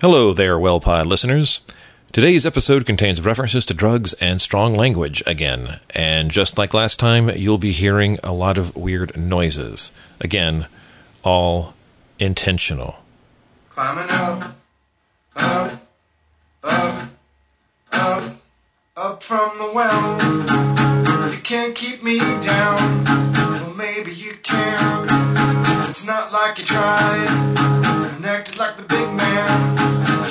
Hello there, WellPod listeners. Today's episode contains references to drugs and strong language again, and just like last time, you'll be hearing a lot of weird noises. Again, all intentional. Climbing up, up, up, up, up from the well. You can't keep me down. Well, maybe you can. It's not like you tried. And acted like the big man.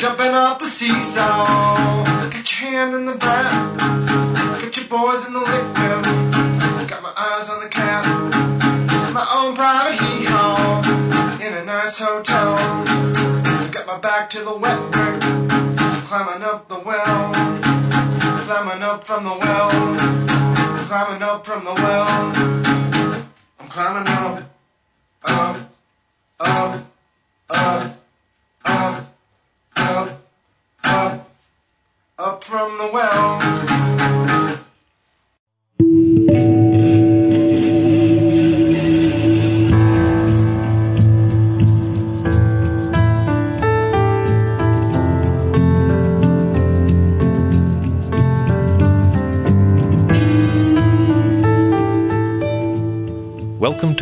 Jumping off the seesaw. Got your hand in the bat. Got your boys in the bill. Got my eyes on the cat. My own private hee haw. In a nice hotel. Got my back to the wet brick. I'm climbing up the well. Climbing up from the well. Climbing up from the well. I'm climbing. Up.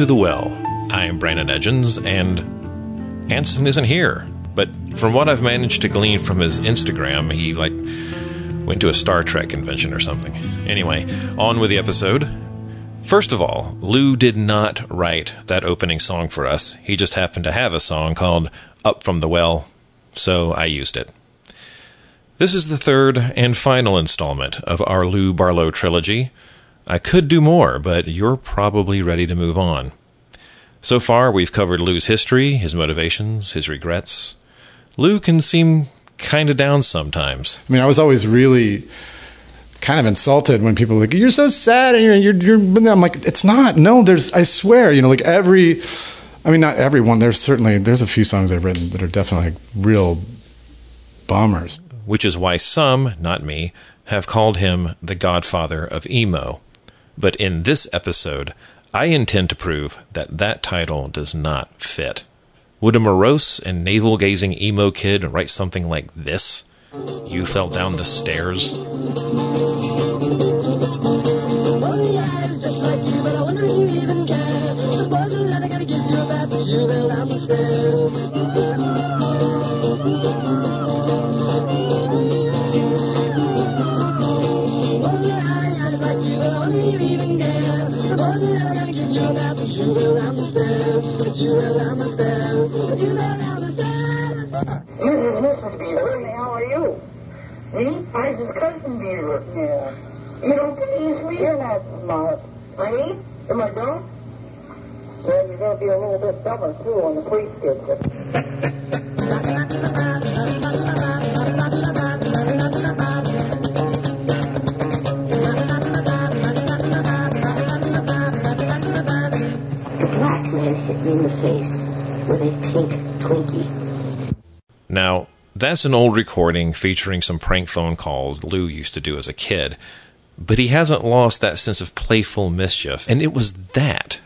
To the Well. I am Brandon Edgens, and Anson isn't here. But from what I've managed to glean from his Instagram, he like went to a Star Trek convention or something. Anyway, on with the episode. First of all, Lou did not write that opening song for us. He just happened to have a song called Up from the Well, so I used it. This is the third and final installment of our Lou Barlow trilogy. I could do more, but you're probably ready to move on. So far, we've covered Lou's history, his motivations, his regrets. Lou can seem kind of down sometimes. I mean, I was always really kind of insulted when people were like, "You're so sad," and you're, you're, you're. I'm like, "It's not. No, there's. I swear. You know, like every. I mean, not everyone. There's certainly there's a few songs I've written that are definitely like real bombers. Which is why some, not me, have called him the godfather of emo. But in this episode, I intend to prove that that title does not fit. Would a morose and navel gazing emo kid write something like this? You fell down the stairs? You. As you. Beaver, how are you? Me? I'm his cousin Beaver. Yeah. You don't please me? You're not smart. I mean? Am I dumb? Well, you're going to be a little bit dumber, too, on the police get that's an old recording featuring some prank phone calls Lou used to do as a kid, but he hasn't lost that sense of playful mischief. And it was that,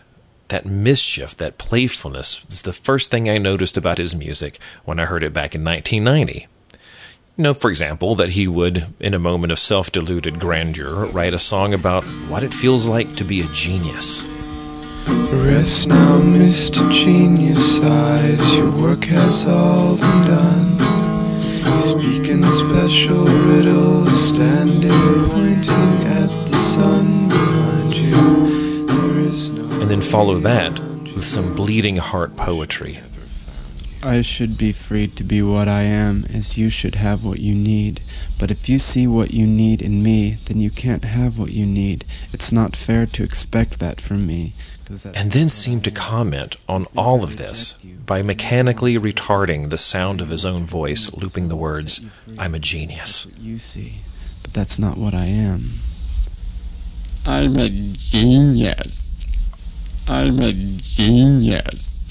that mischief, that playfulness, was the first thing I noticed about his music when I heard it back in 1990. You know, for example, that he would, in a moment of self deluded grandeur, write a song about what it feels like to be a genius. Rest now, Mr. Genius Eyes. Your work has all been done. You speak in special riddles, standing pointing at the sun behind you. There is no. And then follow that with some bleeding heart poetry. I should be free to be what I am, as you should have what you need. But if you see what you need in me, then you can't have what you need. It's not fair to expect that from me. 'Cause that's and then seemed to comment on all of this by mechanically retarding the sound of his own voice, looping the words, I'm a genius. You see, but that's not what I am. I'm a genius. I'm a genius.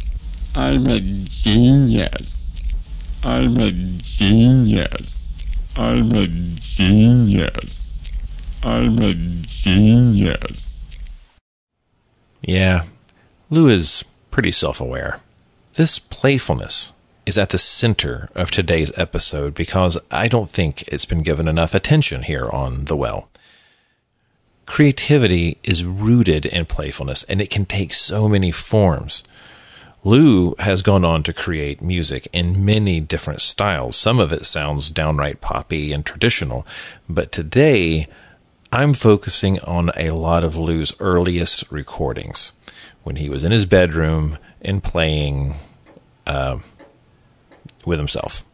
I'm a genius. I'm a genius. I'm a genius. I'm a genius. Yeah, Lou is pretty self aware. This playfulness, is at the center of today's episode because I don't think it's been given enough attention here on The Well. Creativity is rooted in playfulness and it can take so many forms. Lou has gone on to create music in many different styles. Some of it sounds downright poppy and traditional, but today I'm focusing on a lot of Lou's earliest recordings when he was in his bedroom and playing uh, with himself.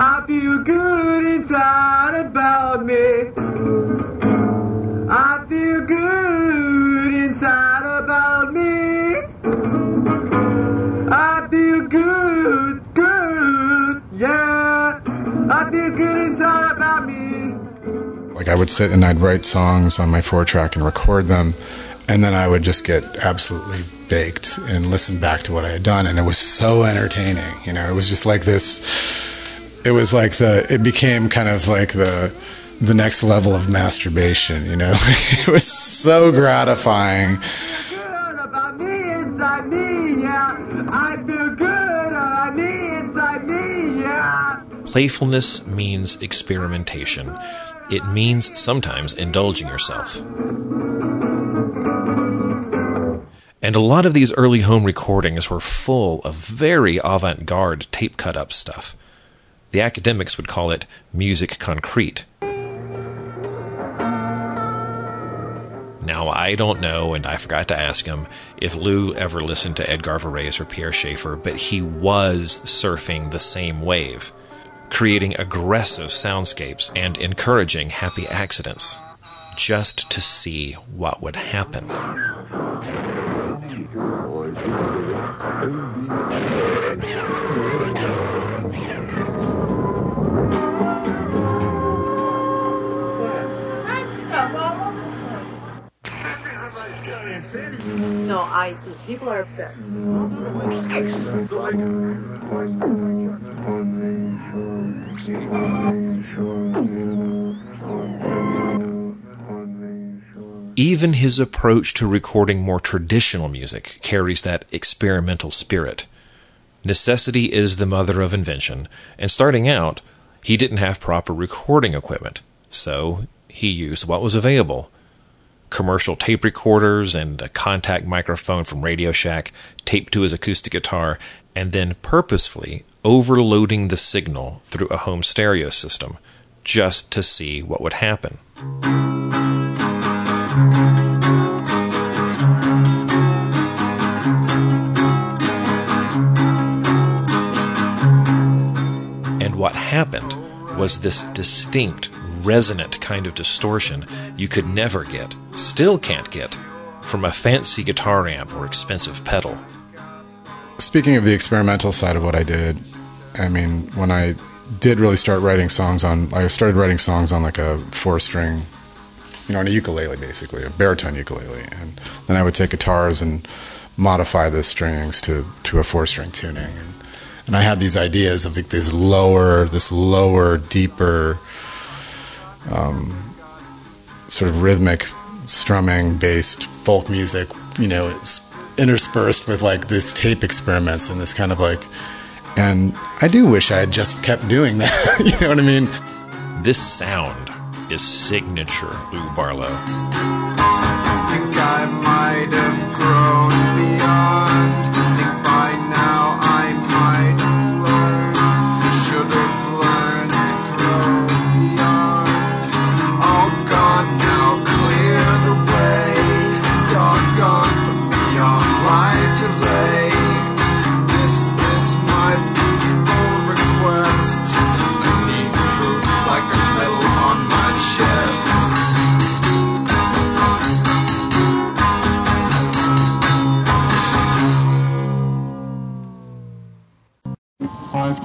I feel good inside about me. I feel good inside about me. I feel good, good, yeah. I feel good inside. Like I would sit and I'd write songs on my four track and record them, and then I would just get absolutely baked and listen back to what I had done, and it was so entertaining. You know, it was just like this. It was like the. It became kind of like the the next level of masturbation. You know, it was so gratifying. Playfulness means experimentation. It means sometimes indulging yourself. And a lot of these early home recordings were full of very avant garde tape cut up stuff. The academics would call it musique concrète. Now, I don't know, and I forgot to ask him if Lou ever listened to Edgar Varese or Pierre Schaeffer, but he was surfing the same wave, creating aggressive soundscapes and encouraging happy accidents, just to see what would happen. No, I. People are upset. Even his approach to recording more traditional music carries that experimental spirit. Necessity is the mother of invention, and starting out, he didn't have proper recording equipment, so he used what was available commercial tape recorders and a contact microphone from Radio Shack taped to his acoustic guitar, and then purposefully overloading the signal through a home stereo system just to see what would happen. And what happened was this distinct, resonant kind of distortion you could never get, still can't get, from a fancy guitar amp or expensive pedal. Speaking of the experimental side of what I did, I mean, when I did really start writing songs on, I started writing songs on like a four string, you know, on a ukulele basically, a baritone ukulele. And then I would take guitars and modify the strings to, to a four string tuning. And, and I had these ideas of like this lower, this lower, deeper, um, sort of rhythmic strumming based folk music, you know, it's interspersed with like this tape experiments and this kind of like, and I do wish I had just kept doing that. you know what I mean? This sound is signature Lou Barlow.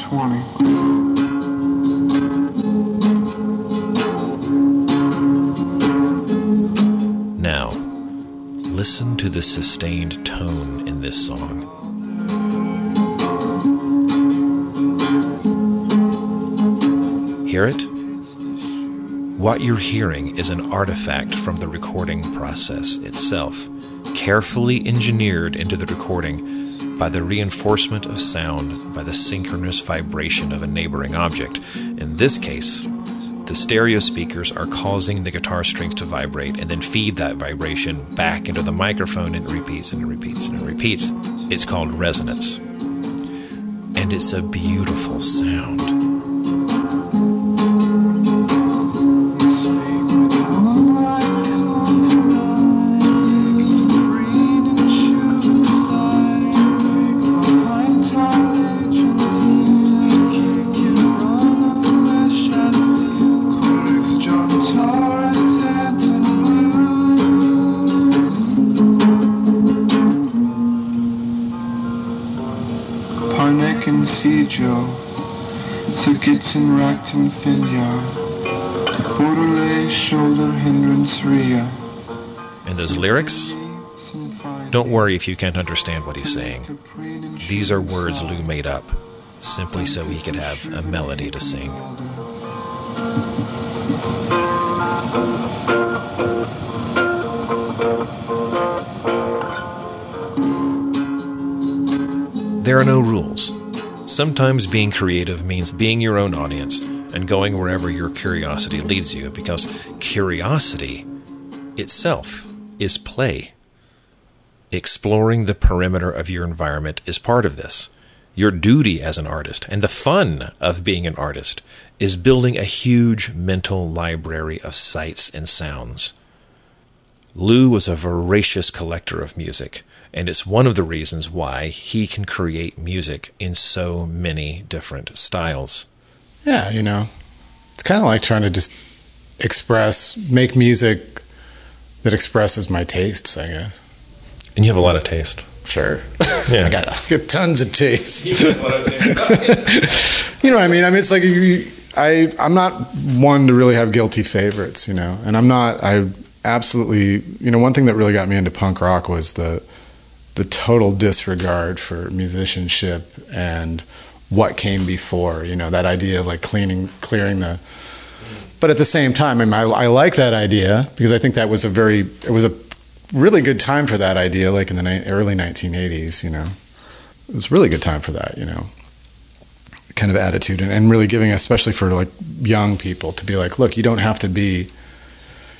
20. Now, listen to the sustained tone in this song. Hear it? What you're hearing is an artifact from the recording process itself, carefully engineered into the recording by the reinforcement of sound by the synchronous vibration of a neighboring object. In this case, the stereo speakers are causing the guitar strings to vibrate and then feed that vibration back into the microphone and it repeats and it repeats and it repeats. It's called resonance. And it's a beautiful sound. And Rakton Finja, Borderlay Shoulder Hindrance. And those lyrics? Don't worry if you can't understand what he's saying. These are words Lou made up, simply so he could have a melody to sing. There are no rules. Sometimes being creative means being your own audience and going wherever your curiosity leads you because curiosity itself is play. Exploring the perimeter of your environment is part of this. Your duty as an artist and the fun of being an artist is building a huge mental library of sights and sounds. Lou was a voracious collector of music, and it's one of the reasons why he can create music in so many different styles. Yeah, you know, it's kind of like trying to just express, make music that expresses my tastes, I guess. And you have a lot of taste. Sure. Yeah. I got, I got tons of taste. you know what I mean? I mean, it's like you, I, I'm not one to really have guilty favorites, you know, and I'm not, I absolutely, you know, one thing that really got me into punk rock was the, the total disregard for musicianship and what came before, you know, that idea of like cleaning, clearing the, but at the same time, I, mean, I, I like that idea because I think that was a very, it was a really good time for that idea, like in the ni- early 1980s, you know. It was a really good time for that, you know, kind of attitude and, and really giving, especially for like young people, to be like, look, you don't have to be,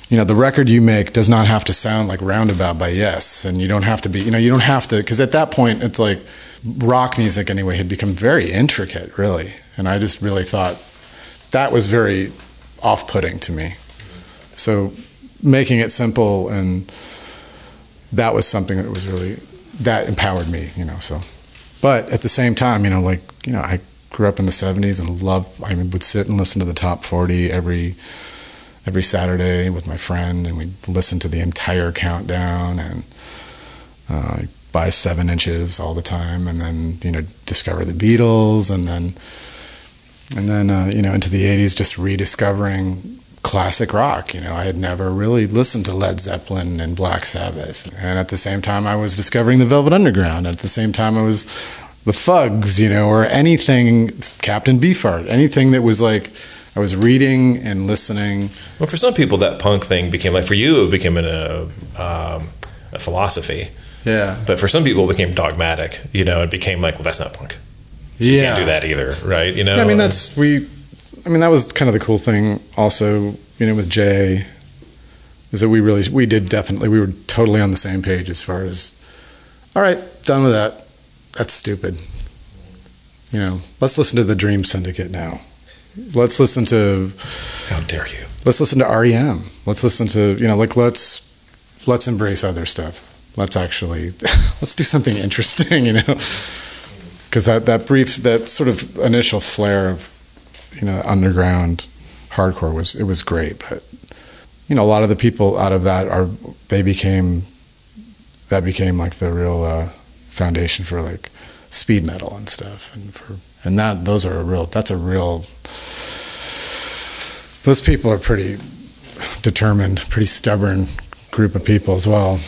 you know, the record you make does not have to sound like Roundabout by Yes. And you don't have to be, you know, you don't have to, because at that point, it's like rock music anyway had become very intricate, really. And I just really thought that was very off putting to me. So making it simple and that was something that was really that empowered me you know so but at the same time you know like you know i grew up in the 70s and loved i would sit and listen to the top 40 every every saturday with my friend and we'd listen to the entire countdown and uh, buy seven inches all the time and then you know discover the beatles and then and then uh, you know into the 80s just rediscovering classic rock. You know, I had never really listened to Led Zeppelin and Black Sabbath. And at the same time, I was discovering the Velvet Underground. At the same time, I was the Fugs, you know, or anything, Captain Beefheart, anything that was like, I was reading and listening. Well, for some people, that punk thing became like for you, it became an, a, um, a philosophy. Yeah. But for some people, it became dogmatic. You know, it became like, well, that's not punk. yeah. Can't do that either, right? You know. Yeah, I mean, that's, we, I mean, that was kind of the cool thing also, you know, with Jay, is that we really, we did definitely, we were totally on the same page as far as, all right, done with that. That's stupid. You know, let's listen to the Dream Syndicate now. Let's listen to, How dare you? let's listen to REM. Let's listen to, you know, like let's, let's embrace other stuff. Let's actually, let's do something interesting, you know, because that, that brief, that sort of initial flare of, you know, underground hardcore was it was great, but you know, a lot of the people out of that are they became that became like the real uh, foundation for like speed metal and stuff, and for and that those are a real that's a real those people are pretty determined, pretty stubborn group of people as well.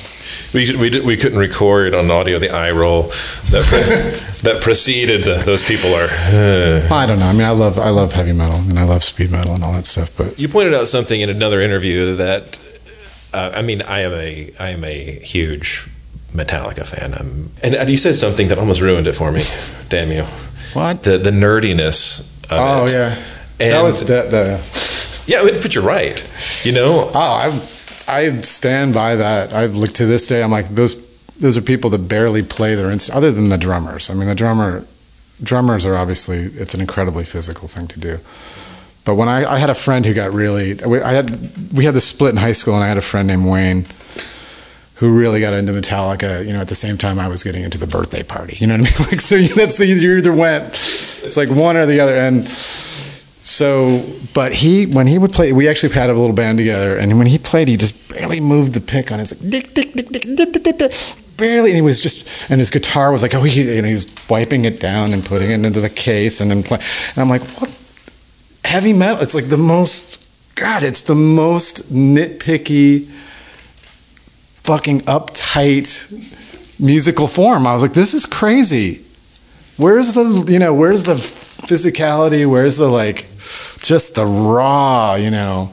We, we, we couldn't record on audio the eye roll that, pre- that preceded the, those people are. uh. I don't know. I mean, I love I love heavy metal and I love speed metal and all that stuff, but You pointed out something in another interview that uh, I mean I am a I am a huge Metallica fan. I'm, and, and you said something that almost ruined it for me. Damn you. What? The the nerdiness. Of Oh it. yeah, And- that was the, the Yeah, but you're right. You know, oh I I stand by that. I look to this day. I'm like those those are people that barely play their instrument, other than the drummers. I mean, the drummer drummers are obviously it's an incredibly physical thing to do. But when I, I had a friend who got really, we- I had we had the split in high school, and I had a friend named Wayne who really got into Metallica. You know, at the same time I was getting into the birthday party. You know what I mean? Like, so you- that's the you either went. It's like one or the other, and so. But he, when he would play, we actually had a little band together, and when he played, he just barely moved the pick on his like dick, dick, dick, dick, dick, dick, dick, barely, and he was just, and his guitar was like, oh, he, you know, he's wiping it down and putting it into the case, and then play, and I'm like, what? Heavy metal? It's like the most. God, it's the most nitpicky fucking uptight musical form. I was like, this is crazy. Where's the you know where's the physicality? Where's the like just the raw you know?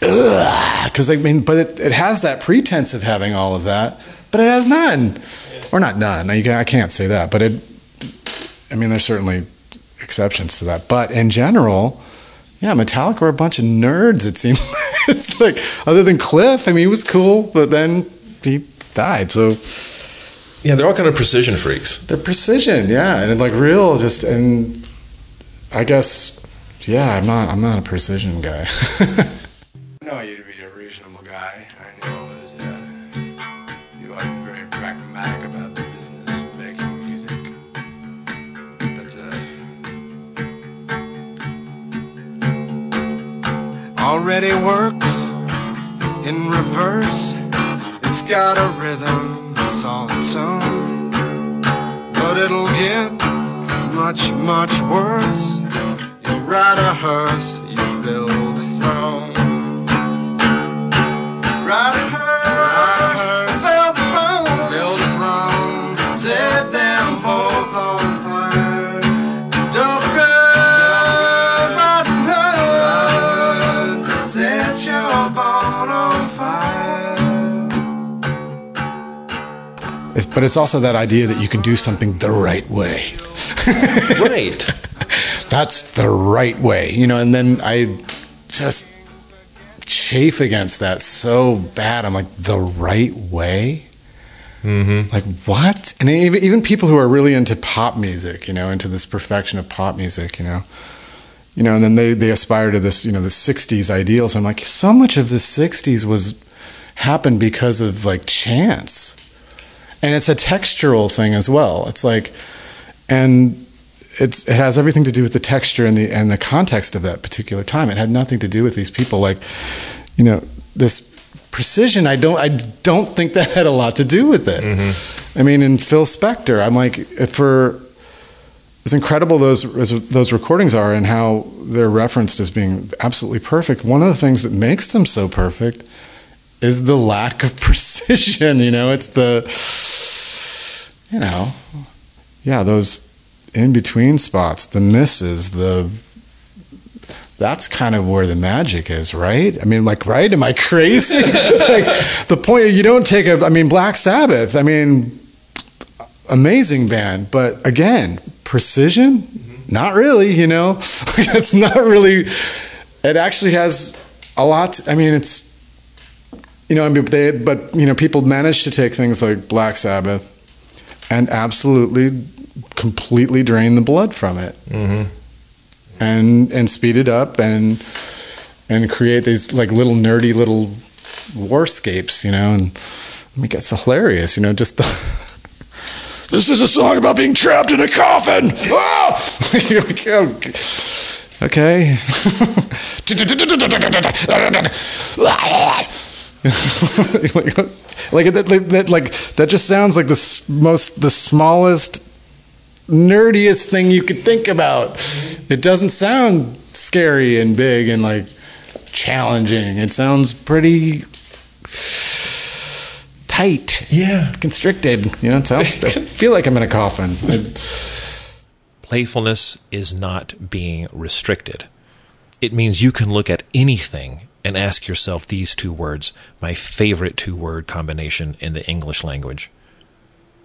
Because I mean, but it, it has that pretense of having all of that, but it has none, or not none. I can't say that, but it. I mean, there's certainly exceptions to that, but in general, yeah, Metallica were a bunch of nerds. It seemed. it's like other than Cliff, I mean, he was cool, but then he died. So yeah, they're all kind of precision freaks. they're precision, yeah, and like real, just and I guess, yeah, I'm not, I'm not a precision guy. already works in reverse. It's got a rhythm that's all its own. But it'll get much, much worse. You ride a hearse, but it's also that idea that you can do something the right way. Right. that's the right way, you know. And then I just chafe against that so bad. I'm like, the right way. Mm-hmm. Like what? And even even people who are really into pop music, you know, into this perfection of pop music, you know, you know, and then they they aspire to this, you know, the '60s ideals. I'm like, so much of the '60s was happened because of like chance, and it's a textural thing as well. It's like, and it's it has everything to do with the texture and the and the context of that particular time. It had nothing to do with these people like, you know, this precision. I don't I don't think that had a lot to do with it. Mm-hmm. I mean, in Phil Spector, I'm like for as incredible those as those recordings are and how they're referenced as being absolutely perfect. One of the things that makes them so perfect is the lack of precision. You know, it's the you know, yeah, those in between spots, the misses, the that's kind of where the magic is, right? I mean, like, right? Am I crazy? like, the point you don't take a. I mean, Black Sabbath. I mean, amazing band, but again, precision. Mm-hmm. Not really, you know. it's not really. It actually has a lot. I mean, it's you know, I mean, they, but you know, people manage to take things like Black Sabbath and absolutely, completely drain the blood from it, mm-hmm. and and speed it up and and create these like little nerdy little warscapes, you know, and I mean, it's hilarious, you know, just the. This is a song about being trapped in a coffin. Ah! Okay. like, like that, like that, like that just sounds like the most, the smallest, nerdiest thing you could think about. Mm-hmm. It doesn't sound scary and big and like challenging. It sounds pretty tight, Yeah. constricted. You know, it sounds. I feel like I'm in a coffin. I- Playfulness is not being restricted. It means you can look at anything and ask yourself these two words, my favorite two word combination in the English language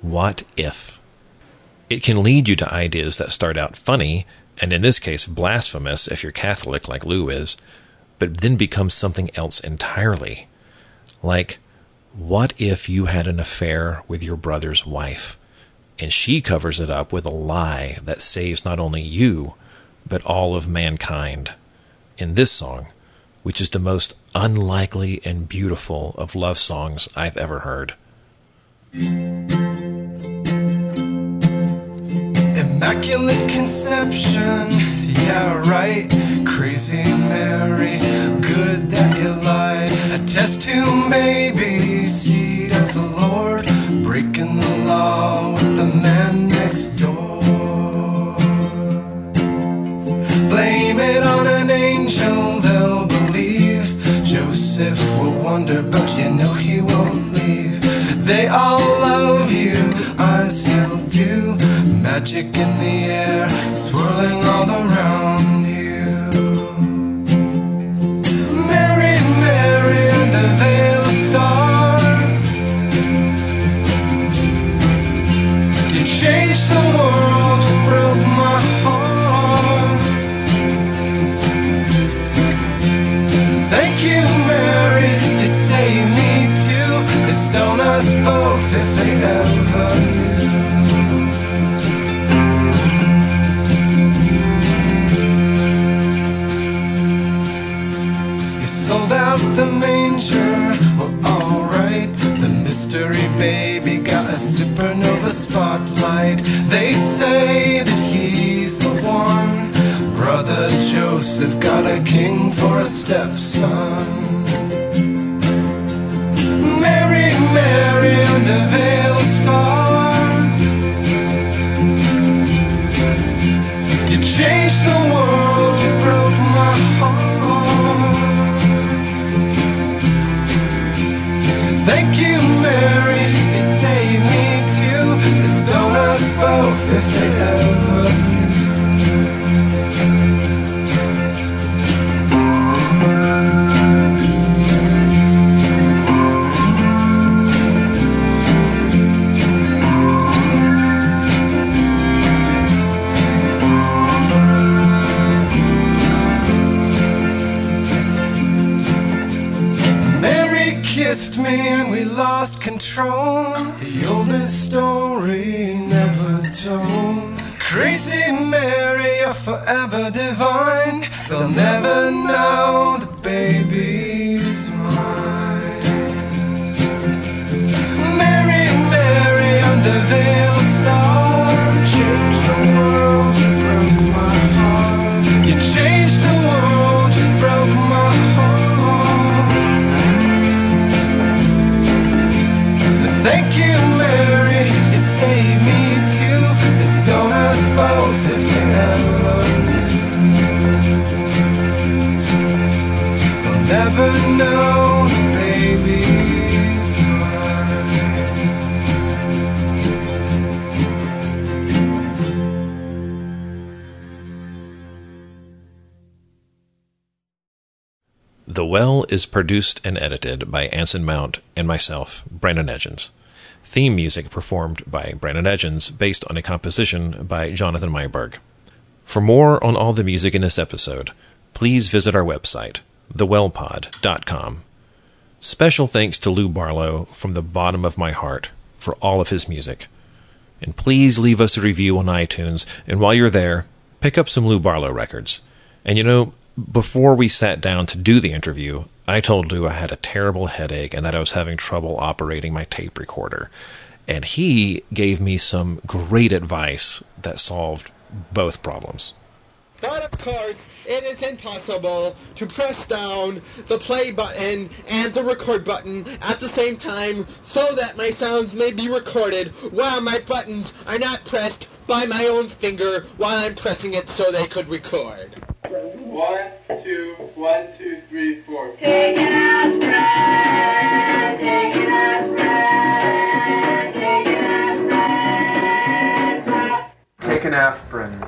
What if? It can lead you to ideas that start out funny, and in this case, blasphemous if you're Catholic like Lou is, but then becomes something else entirely. Like, what if you had an affair with your brother's wife, and she covers it up with a lie that saves not only you, but all of mankind? In this song, which is the most unlikely and beautiful of love songs I've ever heard. Immaculate conception, yeah, right. Crazy Mary, good that you lied. A test tube baby, seed of the Lord, breaking the law with the man wonder, but you know he won't leave. They all love you, I still do. Magic in the air, swirling all around you. A king for a stepson. And we lost control. The oldest story never told. Crazy Mary, you're forever divine. They'll never know is produced and edited by Anson Mount and myself, Brandon Edgens. Theme music performed by Brandon Edgens based on a composition by Jonathan Meyerberg. For more on all the music in this episode, please visit our website, thewellpod.com. Special thanks to Lou Barlow from the bottom of my heart for all of his music. And please leave us a review on iTunes, and while you're there, pick up some Lou Barlow records. And you know, before we sat down to do the interview, I told Lou I had a terrible headache and that I was having trouble operating my tape recorder. And he gave me some great advice that solved both problems. But of course, it is impossible to press down the play button and the record button at the same time so that my sounds may be recorded while my buttons are not pressed by my own finger while I'm pressing it so they could record. One, two, one, two, three, four. Take an aspirin, take an aspirin, take an aspirin. Take an aspirin.